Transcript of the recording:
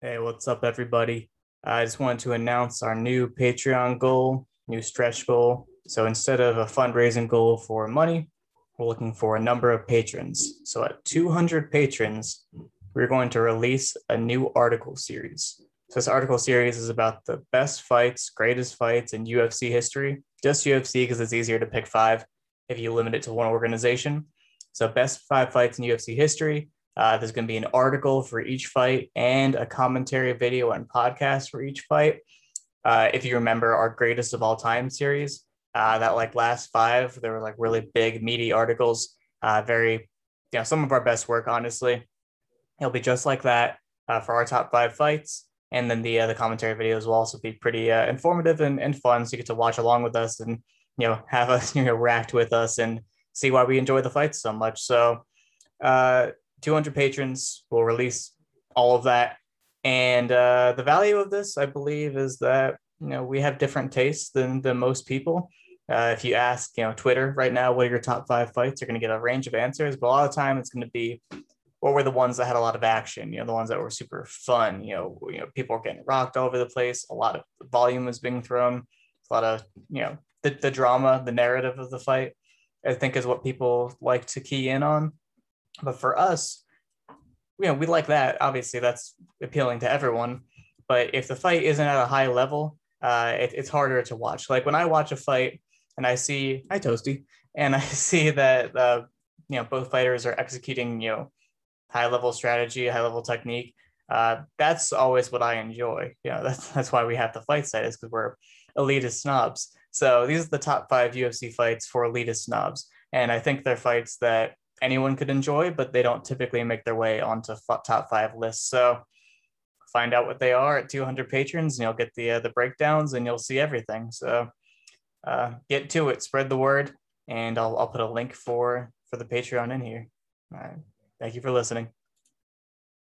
Hey, what's up, everybody? I just wanted to announce our new Patreon goal, new stretch goal. So instead of a fundraising goal for money, we're looking for a number of patrons. So at 200 patrons, we're going to release a new article series. So this article series is about the best fights, greatest fights in UFC history. Just UFC because it's easier to pick five if you limit it to one organization. So best five fights in UFC history. Uh, there's going to be an article for each fight and a commentary video and podcast for each fight. Uh, if you remember our greatest of all time series, uh, that like last five, there were like really big, meaty articles. Uh, very, you know, some of our best work, honestly. It'll be just like that uh, for our top five fights. And then the uh, the commentary videos will also be pretty informative and, and fun. So you get to watch along with us and, you know, have us, you know, react with us and see why we enjoy the fights so much. So, 200 patrons will release all of that. And uh, the value of this, I believe, is that you know we have different tastes than than most people. Uh, if you ask, you know, Twitter right now, what are your top five fights? You're going to get a range of answers, but a lot of time it's going to be what were the ones that had a lot of action? You know, the ones that were super fun. You know, you know, people are getting rocked all over the place. A lot of volume is being thrown. A lot of you know the the drama, the narrative of the fight. I think is what people like to key in on. But for us, you know, we like that. Obviously, that's appealing to everyone. But if the fight isn't at a high level, uh, it, it's harder to watch. Like when I watch a fight and I see, hi Toasty, and I see that uh, you know both fighters are executing you know high level strategy, high level technique. Uh, that's always what I enjoy. You know, that's that's why we have the fight site is because we're elitist snobs. So these are the top five UFC fights for elitist snobs, and I think they're fights that anyone could enjoy, but they don't typically make their way onto top five lists. So find out what they are at 200 patrons, and you'll get the uh, the breakdowns, and you'll see everything. So uh, get to it, spread the word, and I'll I'll put a link for for the Patreon in here. All right. Thank you for listening.